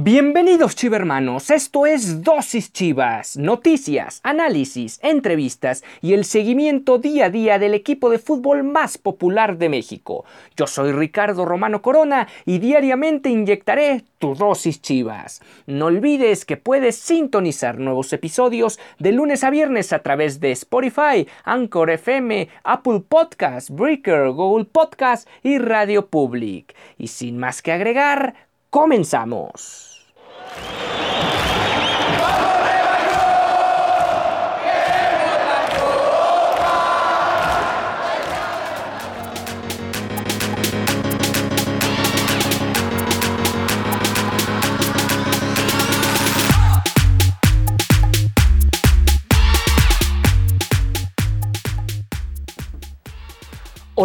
Bienvenidos chivermanos, esto es Dosis Chivas, noticias, análisis, entrevistas y el seguimiento día a día del equipo de fútbol más popular de México. Yo soy Ricardo Romano Corona y diariamente inyectaré tu dosis Chivas. No olvides que puedes sintonizar nuevos episodios de lunes a viernes a través de Spotify, Anchor FM, Apple Podcast, Breaker, Google Podcast y Radio Public. Y sin más que agregar, comenzamos. 何?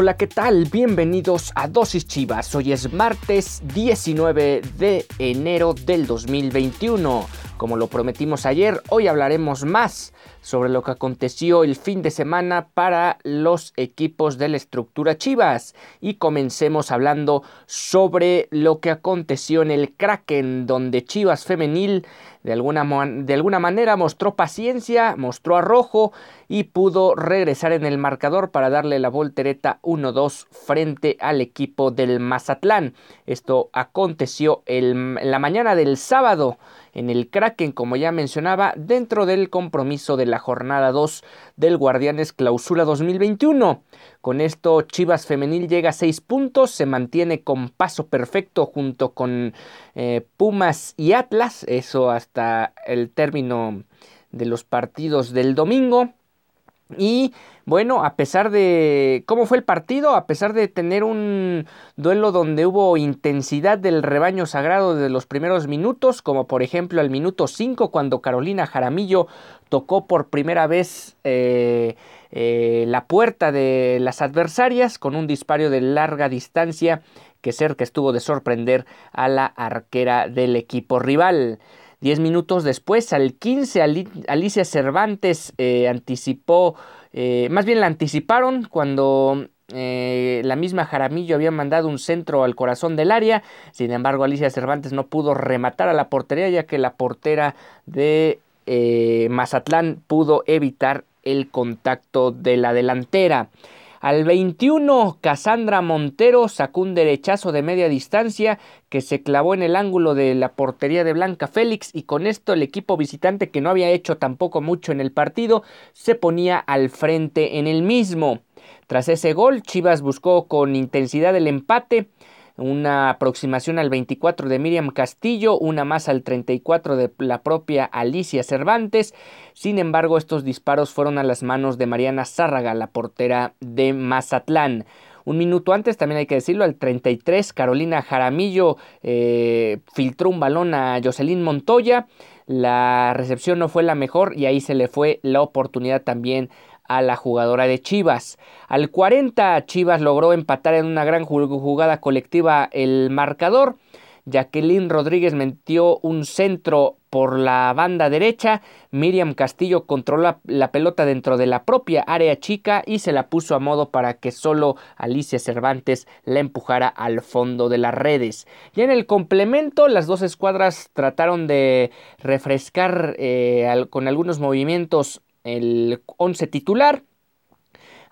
Hola, ¿qué tal? Bienvenidos a Dosis Chivas. Hoy es martes 19 de enero del 2021. Como lo prometimos ayer, hoy hablaremos más sobre lo que aconteció el fin de semana para los equipos de la estructura Chivas. Y comencemos hablando sobre lo que aconteció en el Kraken, donde Chivas Femenil de alguna, de alguna manera mostró paciencia, mostró arrojo y pudo regresar en el marcador para darle la voltereta 1-2 frente al equipo del Mazatlán. Esto aconteció en la mañana del sábado en el Kraken, como ya mencionaba, dentro del compromiso de la jornada 2 del Guardianes Clausura 2021. Con esto Chivas Femenil llega a 6 puntos, se mantiene con paso perfecto junto con eh, Pumas y Atlas, eso hasta el término de los partidos del domingo. Y bueno, a pesar de cómo fue el partido, a pesar de tener un duelo donde hubo intensidad del rebaño sagrado desde los primeros minutos, como por ejemplo al minuto 5 cuando Carolina Jaramillo tocó por primera vez eh, eh, la puerta de las adversarias con un disparo de larga distancia que cerca estuvo de sorprender a la arquera del equipo rival. Diez minutos después, al 15, Alicia Cervantes eh, anticipó, eh, más bien la anticiparon cuando eh, la misma Jaramillo había mandado un centro al corazón del área. Sin embargo, Alicia Cervantes no pudo rematar a la portería ya que la portera de Mazatlán pudo evitar el contacto de la delantera. Al 21, Casandra Montero sacó un derechazo de media distancia que se clavó en el ángulo de la portería de Blanca Félix y con esto el equipo visitante que no había hecho tampoco mucho en el partido se ponía al frente en el mismo. Tras ese gol, Chivas buscó con intensidad el empate una aproximación al 24 de Miriam Castillo, una más al 34 de la propia Alicia Cervantes. Sin embargo, estos disparos fueron a las manos de Mariana Zárraga, la portera de Mazatlán. Un minuto antes, también hay que decirlo, al 33, Carolina Jaramillo eh, filtró un balón a Jocelyn Montoya. La recepción no fue la mejor y ahí se le fue la oportunidad también a la jugadora de Chivas. Al 40 Chivas logró empatar en una gran jugada colectiva el marcador. Jacqueline Rodríguez metió un centro por la banda derecha. Miriam Castillo controló la, pelota dentro de la propia área chica y se la puso a modo para que solo Alicia Cervantes la empujara al fondo de las redes. Ya en el complemento, las dos escuadras trataron de refrescar eh, con algunos movimientos el 11 titular.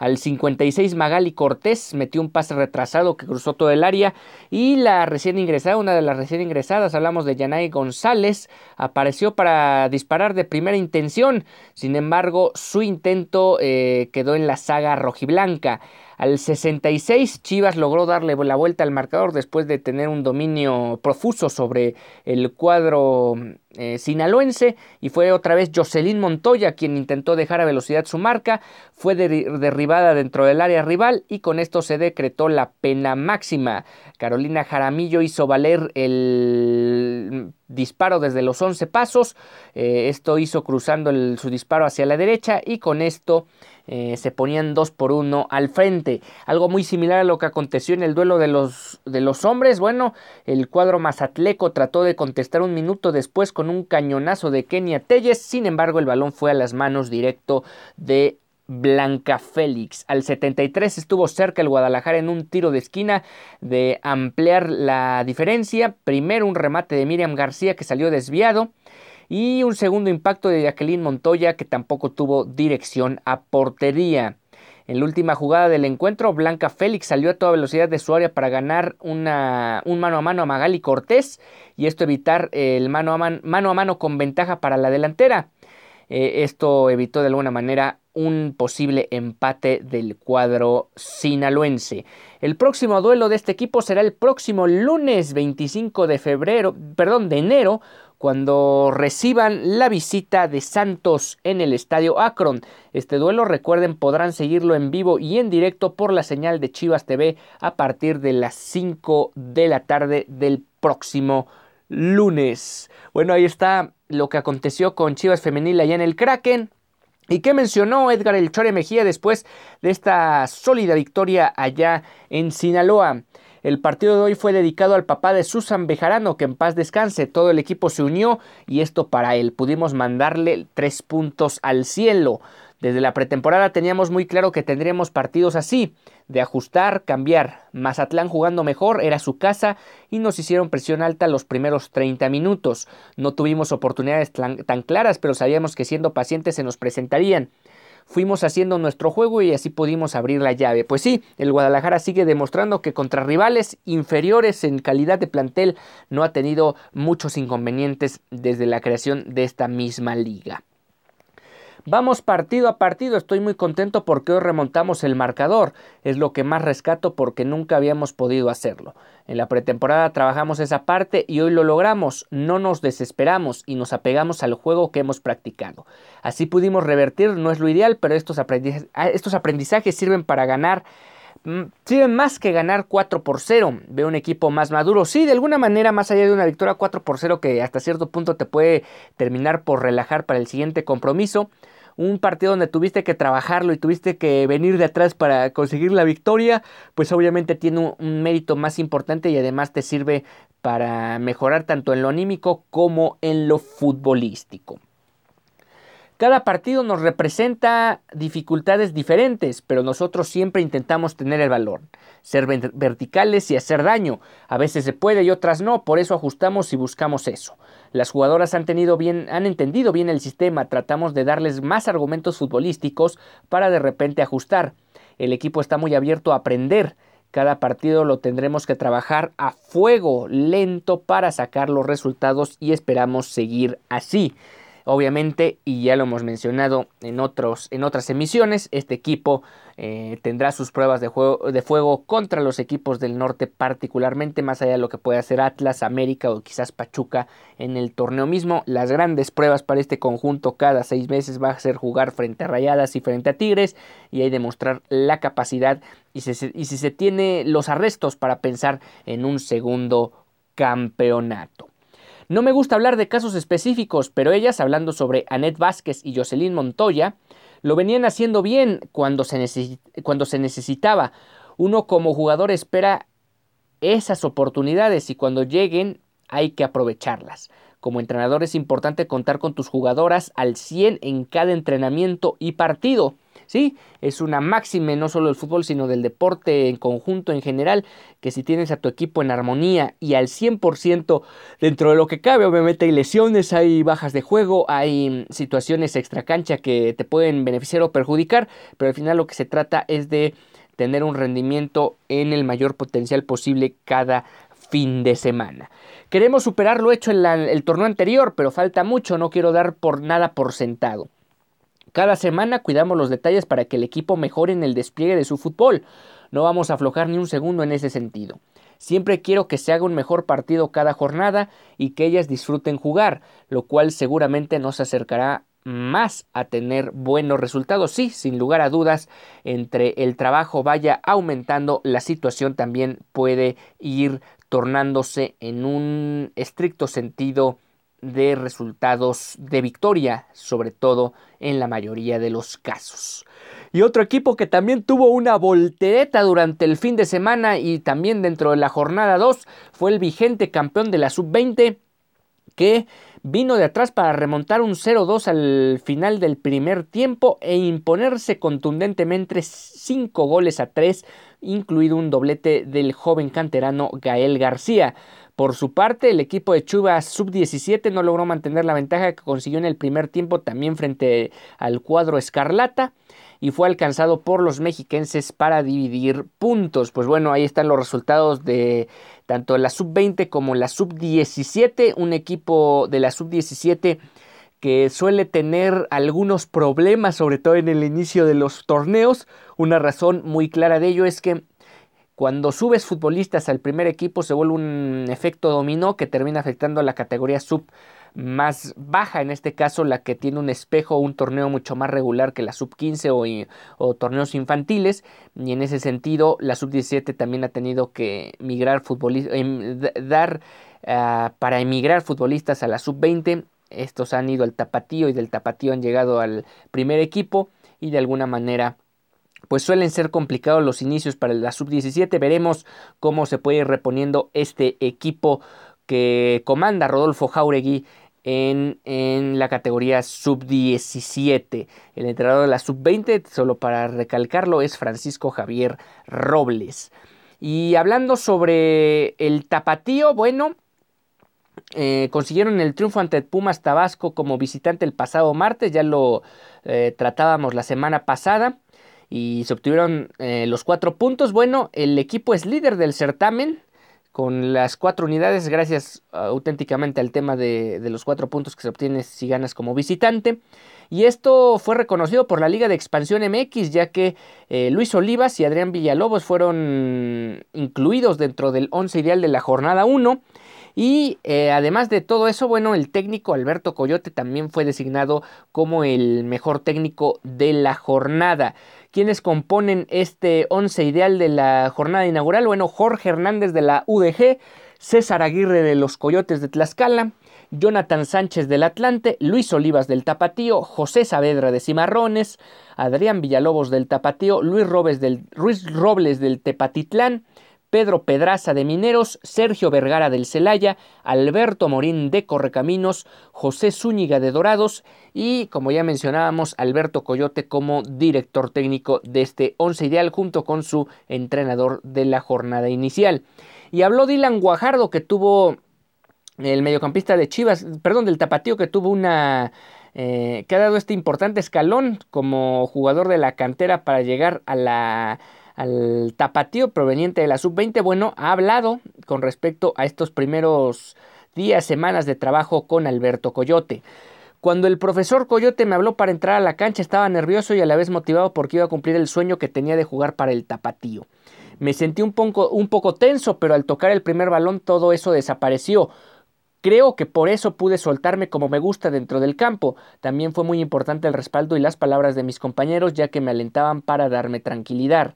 Al 56 Magali Cortés metió un pase retrasado que cruzó todo el área y la recién ingresada, una de las recién ingresadas, hablamos de Yanay González, apareció para disparar de primera intención. Sin embargo, su intento eh, quedó en la saga rojiblanca. Al 66 Chivas logró darle la vuelta al marcador después de tener un dominio profuso sobre el cuadro eh, sinaloense y fue otra vez Jocelyn Montoya quien intentó dejar a velocidad su marca, fue derribada dentro del área rival y con esto se decretó la pena máxima. Carolina Jaramillo hizo valer el disparo desde los 11 pasos, eh, esto hizo cruzando su disparo hacia la derecha y con esto eh, se ponían dos por uno al frente. Algo muy similar a lo que aconteció en el duelo de los, de los hombres. Bueno, el cuadro mazatleco trató de contestar un minuto después con un cañonazo de Kenia Telles. Sin embargo, el balón fue a las manos directo de Blanca Félix. Al 73 estuvo cerca el Guadalajara en un tiro de esquina de ampliar la diferencia. Primero un remate de Miriam García que salió desviado y un segundo impacto de Jacqueline Montoya que tampoco tuvo dirección a portería. En la última jugada del encuentro, Blanca Félix salió a toda velocidad de su área para ganar una, un mano a mano a Magali Cortés y esto evitar el mano a mano, a mano con ventaja para la delantera. Eh, esto evitó de alguna manera un posible empate del cuadro sinaloense. El próximo duelo de este equipo será el próximo lunes 25 de febrero, perdón, de enero, cuando reciban la visita de Santos en el estadio Akron. Este duelo, recuerden, podrán seguirlo en vivo y en directo por la señal de Chivas TV a partir de las 5 de la tarde del próximo lunes. Bueno, ahí está lo que aconteció con Chivas Femenil allá en el Kraken. ¿Y qué mencionó Edgar El Chore Mejía después de esta sólida victoria allá en Sinaloa? El partido de hoy fue dedicado al papá de Susan Bejarano, que en paz descanse. Todo el equipo se unió y esto para él. Pudimos mandarle tres puntos al cielo. Desde la pretemporada teníamos muy claro que tendríamos partidos así, de ajustar, cambiar. Mazatlán jugando mejor, era su casa y nos hicieron presión alta los primeros 30 minutos. No tuvimos oportunidades tan claras, pero sabíamos que siendo pacientes se nos presentarían fuimos haciendo nuestro juego y así pudimos abrir la llave. Pues sí, el Guadalajara sigue demostrando que contra rivales inferiores en calidad de plantel no ha tenido muchos inconvenientes desde la creación de esta misma liga. Vamos partido a partido, estoy muy contento porque hoy remontamos el marcador, es lo que más rescato porque nunca habíamos podido hacerlo. En la pretemporada trabajamos esa parte y hoy lo logramos, no nos desesperamos y nos apegamos al juego que hemos practicado. Así pudimos revertir, no es lo ideal, pero estos, ah, estos aprendizajes sirven para ganar mm, sirven más que ganar 4 por 0. Veo un equipo más maduro. Sí, de alguna manera, más allá de una victoria 4 por 0 que hasta cierto punto te puede terminar por relajar para el siguiente compromiso un partido donde tuviste que trabajarlo y tuviste que venir de atrás para conseguir la victoria, pues obviamente tiene un, mérito más importante y además te sirve para mejorar tanto en lo anímico como en lo futbolístico. Cada partido nos representa dificultades diferentes, pero nosotros siempre intentamos tener el valor, ser verticales y hacer daño. A veces se puede y otras no, por eso ajustamos y buscamos eso. Las jugadoras han, han entendido bien el sistema, tratamos de darles más argumentos futbolísticos para de repente ajustar. El equipo está muy abierto a aprender. Cada partido lo tendremos que trabajar a fuego lento para sacar los resultados y esperamos seguir así. Obviamente, y ya lo hemos mencionado en, otros, en otras emisiones, este equipo eh, tendrá sus pruebas de, juego, de fuego contra los equipos del norte, particularmente más allá de lo que puede hacer Atlas, América o quizás Pachuca en el torneo mismo. Las grandes pruebas para este conjunto cada seis meses va a ser jugar frente a Rayadas y frente a Tigres y ahí demostrar la capacidad y si se tiene los arrestos para pensar en un segundo campeonato. No me gusta hablar de casos específicos, pero ellas, hablando sobre Annette Vázquez y Jocelyn Montoya, lo venían haciendo bien cuando se, cuando se necesitaba. Uno como jugador espera esas oportunidades y cuando lleguen hay que aprovecharlas. Como entrenador es importante contar con tus jugadoras al 100 en cada entrenamiento y partido. Sí, es una máxima no solo del fútbol, sino del deporte en conjunto en general, que si tienes a tu equipo en armonía y al 100% dentro de lo que cabe, obviamente hay lesiones, hay bajas de juego, hay situaciones extracancha que te pueden beneficiar o perjudicar, pero al final lo que se trata es de tener un rendimiento en el mayor potencial posible cada fin de semana. Queremos superar lo hecho en el torneo anterior, pero falta mucho, no quiero dar por nada por sentado. Cada semana cuidamos los detalles para que el equipo mejore en el despliegue de su fútbol. No vamos a aflojar ni un segundo en ese sentido. Siempre quiero que se haga un mejor partido cada jornada y que ellas disfruten jugar, lo cual seguramente nos acercará más a tener buenos resultados. Sí, sin lugar a dudas, entre el trabajo vaya aumentando, la situación también puede ir tornándose en un estricto sentido de resultados de victoria, sobre todo en la mayoría de los casos. Y otro equipo que también tuvo una voltereta durante el fin de semana y también dentro de la jornada 2 fue el vigente campeón de la sub-20 que vino de atrás para remontar un 0-2 al final del primer tiempo e imponerse contundentemente 5 goles a 3, incluido un doblete del joven canterano Gael García. Por su parte, el equipo de Chuba sub-17 no logró mantener la ventaja que consiguió en el primer tiempo también frente al cuadro Escarlata y fue alcanzado por los mexiquenses para dividir puntos. Pues bueno, ahí están los resultados de tanto la sub-20 como la sub-17, un equipo de la sub-17 que suele tener algunos problemas, sobre todo en el inicio de los torneos. Una razón muy clara de ello es que cuando subes futbolistas al primer equipo se vuelve un efecto dominó que termina afectando a la categoría sub más baja, en este caso la que tiene un espejo o un torneo mucho más regular que la sub 15 o, torneos infantiles. Y en ese sentido la sub 17 también ha tenido que migrar futbolistas, em, dar ah, para emigrar futbolistas a la sub 20 estos han ido al tapatío y del tapatío han llegado al primer equipo y de alguna manera pues suelen ser complicados los inicios para la sub-17. Veremos cómo se puede ir reponiendo este equipo que comanda Rodolfo Jauregui en, en la categoría sub-17. El entrenador de la sub-20, solo para recalcarlo, es Francisco Javier Robles. Y hablando sobre el tapatío, bueno, eh, consiguieron el triunfo ante Pumas Tabasco como visitante el pasado martes, ya lo eh, tratábamos la semana pasada y se obtuvieron eh, los cuatro puntos. Bueno, el equipo es líder del certamen con las cuatro unidades, gracias auténticamente al tema de, los cuatro puntos que se obtiene si ganas como visitante. Y esto fue reconocido por la Liga de Expansión MX, ya que eh, Luis Olivas y Adrián Villalobos fueron incluidos dentro del 11 ideal de la jornada 1. Y eh, además de todo eso, bueno, el técnico Alberto Coyote también fue designado como el mejor técnico de la jornada. ¿Quiénes componen este once ideal de la jornada inaugural? Bueno, Jorge Hernández de la UDG, César Aguirre de los Coyotes de Tlaxcala, Jonathan Sánchez del Atlante, Luis Olivas del Tapatío, José Saavedra de Cimarrones, Adrián Villalobos del Tapatío, Luis, del, Luis Robles del Tepatitlán, Pedro Pedraza de Mineros, Sergio Vergara del Celaya, Alberto Morín de Correcaminos, José Zúñiga de Dorados y, como ya mencionábamos, Alberto Coyote como director técnico de este once ideal junto con su entrenador de la jornada inicial. Y habló Dylan Guajardo que tuvo el mediocampista de Chivas, perdón, del Tapatío que tuvo una... Eh, que ha dado este importante escalón como jugador de la cantera para llegar a la al tapatío proveniente de la sub-20, bueno, ha hablado con respecto a estos primeros días, semanas de trabajo con Alberto Coyote. Cuando el profesor Coyote me habló para entrar a la cancha estaba nervioso y a la vez motivado porque iba a cumplir el sueño que tenía de jugar para el tapatío. Me sentí un poco, un poco tenso, pero al tocar el primer balón todo eso desapareció. Creo que por eso pude soltarme como me gusta dentro del campo. También fue muy importante el respaldo y las palabras de mis compañeros ya que me alentaban para darme tranquilidad.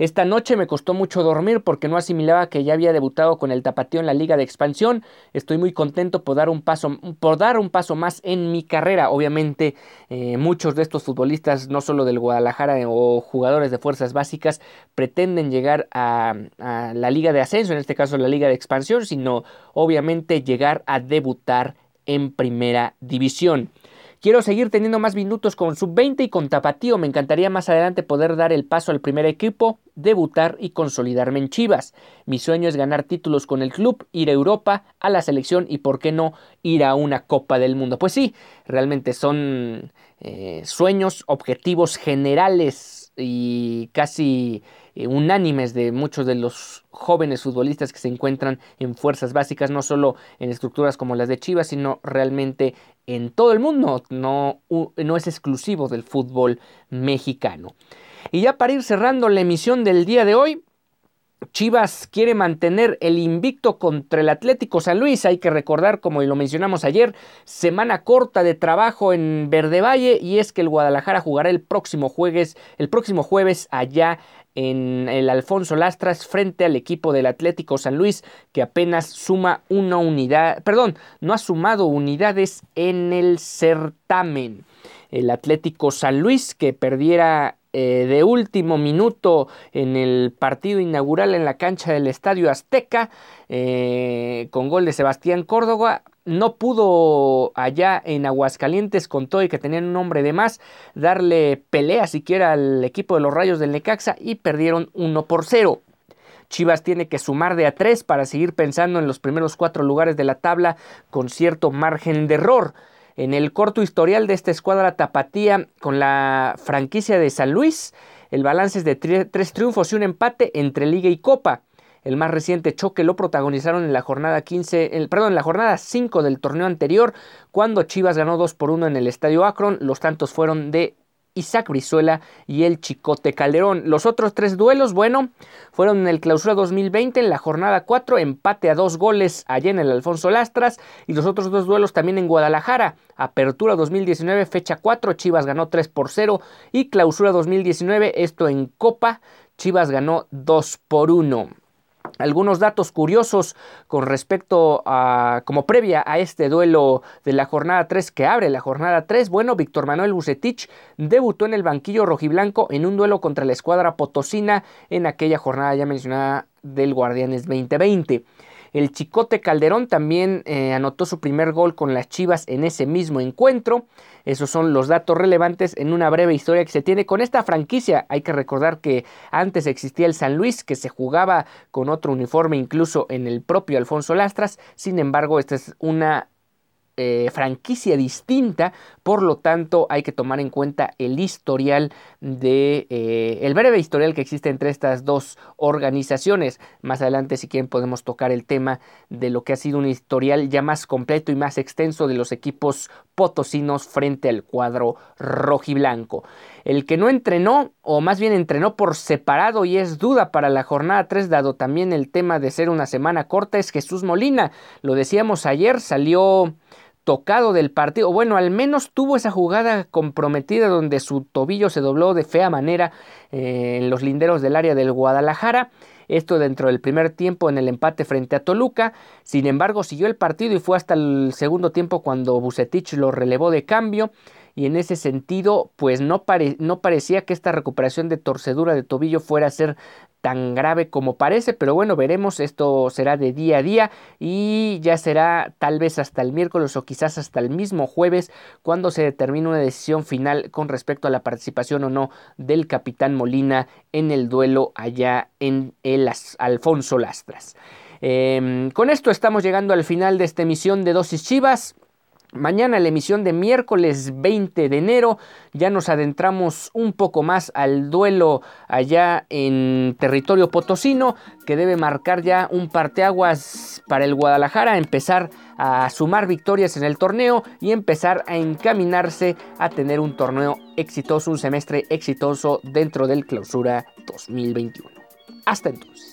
Esta noche me costó mucho dormir porque no asimilaba que ya había debutado con el Tapatío en la Liga de Expansión. Estoy muy contento por dar un paso, por dar un paso más en mi carrera. Obviamente, eh, muchos de estos futbolistas, no solo del Guadalajara o jugadores de fuerzas básicas, pretenden llegar a, a la Liga de Ascenso, en este caso la Liga de Expansión, sino obviamente llegar a debutar en primera división. Quiero seguir teniendo más minutos con sub-20 y con tapatío. Me encantaría más adelante poder dar el paso al primer equipo, debutar y consolidarme en Chivas. Mi sueño es ganar títulos con el club, ir a Europa, a la selección y, por qué no, ir a una Copa del Mundo. Pues sí, realmente son eh, sueños, objetivos generales y casi eh, unánimes de muchos de los jóvenes futbolistas que se encuentran en fuerzas básicas, no solo en estructuras como las de Chivas, sino realmente en todo el mundo, no, no es exclusivo del fútbol mexicano. Y ya para ir cerrando la emisión del día de hoy, Chivas quiere mantener el invicto contra el Atlético San Luis. Hay que recordar, como lo mencionamos ayer, semana corta de trabajo en Verde Valle y es que el Guadalajara jugará el próximo jueves, el próximo jueves allá en el Alfonso Lastras frente al equipo del Atlético San Luis que apenas suma una unidad, perdón, no ha sumado unidades en el certamen. El Atlético San Luis que perdiera eh, de último minuto en el partido inaugural en la cancha del Estadio Azteca eh, con gol de Sebastián Córdoba no pudo allá en Aguascalientes con todo y que tenían un hombre de más darle pelea siquiera al equipo de los Rayos del Necaxa y perdieron 1 por 0. Chivas tiene que sumar de a 3 para seguir pensando en los primeros cuatro lugares de la tabla con cierto margen de error. En el corto historial de esta escuadra tapatía con la franquicia de San Luis, el balance es de tres triunfos y un empate entre Liga y Copa. El más reciente choque lo protagonizaron en la jornada 15, perdón, en la jornada 5 del torneo anterior, cuando Chivas ganó 2 por 1 en el Estadio Akron. Los tantos fueron de Isaac Brizuela y el Chicote Calderón. Los otros tres duelos, bueno, fueron en el Clausura 2020, en la jornada 4, empate a dos goles allá en el Alfonso Lastras, y los otros dos duelos también en Guadalajara. Apertura 2019, fecha 4, Chivas ganó 3 por 0, y Clausura 2019, esto en Copa, Chivas ganó 2 por 1 algunos datos curiosos con respecto a, como previa a este duelo de la jornada 3 que abre la jornada 3. Bueno, Víctor Manuel Bucetich debutó en el banquillo rojiblanco en un duelo contra la escuadra potosina en aquella jornada ya mencionada del Guardianes 2020. El Chicote Calderón también eh, anotó su primer gol con las Chivas en ese mismo encuentro. Esos son los datos relevantes en una breve historia que se tiene con esta franquicia. Hay que recordar que antes existía el San Luis que se jugaba con otro uniforme incluso en el propio Alfonso Lastras. Sin embargo, esta es una eh, franquicia distinta, por lo tanto hay que tomar en cuenta el historial de eh, el breve historial que existe entre estas dos organizaciones. Más adelante, si quieren, podemos tocar el tema de lo que ha sido un historial ya más completo y más extenso de los equipos potosinos frente al cuadro rojiblanco. El que no entrenó, o más bien entrenó por separado y es duda para la jornada 3, dado también el tema de ser una semana corta, es Jesús Molina. Lo decíamos ayer, salió tocado del partido, bueno, al menos tuvo esa jugada comprometida donde su tobillo se dobló de fea manera eh, en los linderos del área del Guadalajara. Esto dentro del primer tiempo en el empate frente a Toluca. Sin embargo, siguió el partido y fue hasta el segundo tiempo cuando Bucetich lo relevó de cambio y en ese sentido pues no, no, parecía que esta recuperación de torcedura de tobillo fuera a ser tan grave como parece, pero bueno, veremos, esto será de día a día y ya será tal vez hasta el miércoles o quizás hasta el mismo jueves cuando se determine una decisión final con respecto a la participación o no del capitán Molina en el duelo allá en el Alfonso Lastras. Em, con esto estamos llegando al final de esta emisión de Dosis Chivas. Mañana la emisión de miércoles 20 de enero ya nos adentramos un poco más al duelo allá en territorio potosino que debe marcar ya un parteaguas para el Guadalajara, empezar a sumar victorias en el torneo y empezar a encaminarse a tener un torneo exitoso, un semestre exitoso dentro del clausura 2021. Hasta entonces.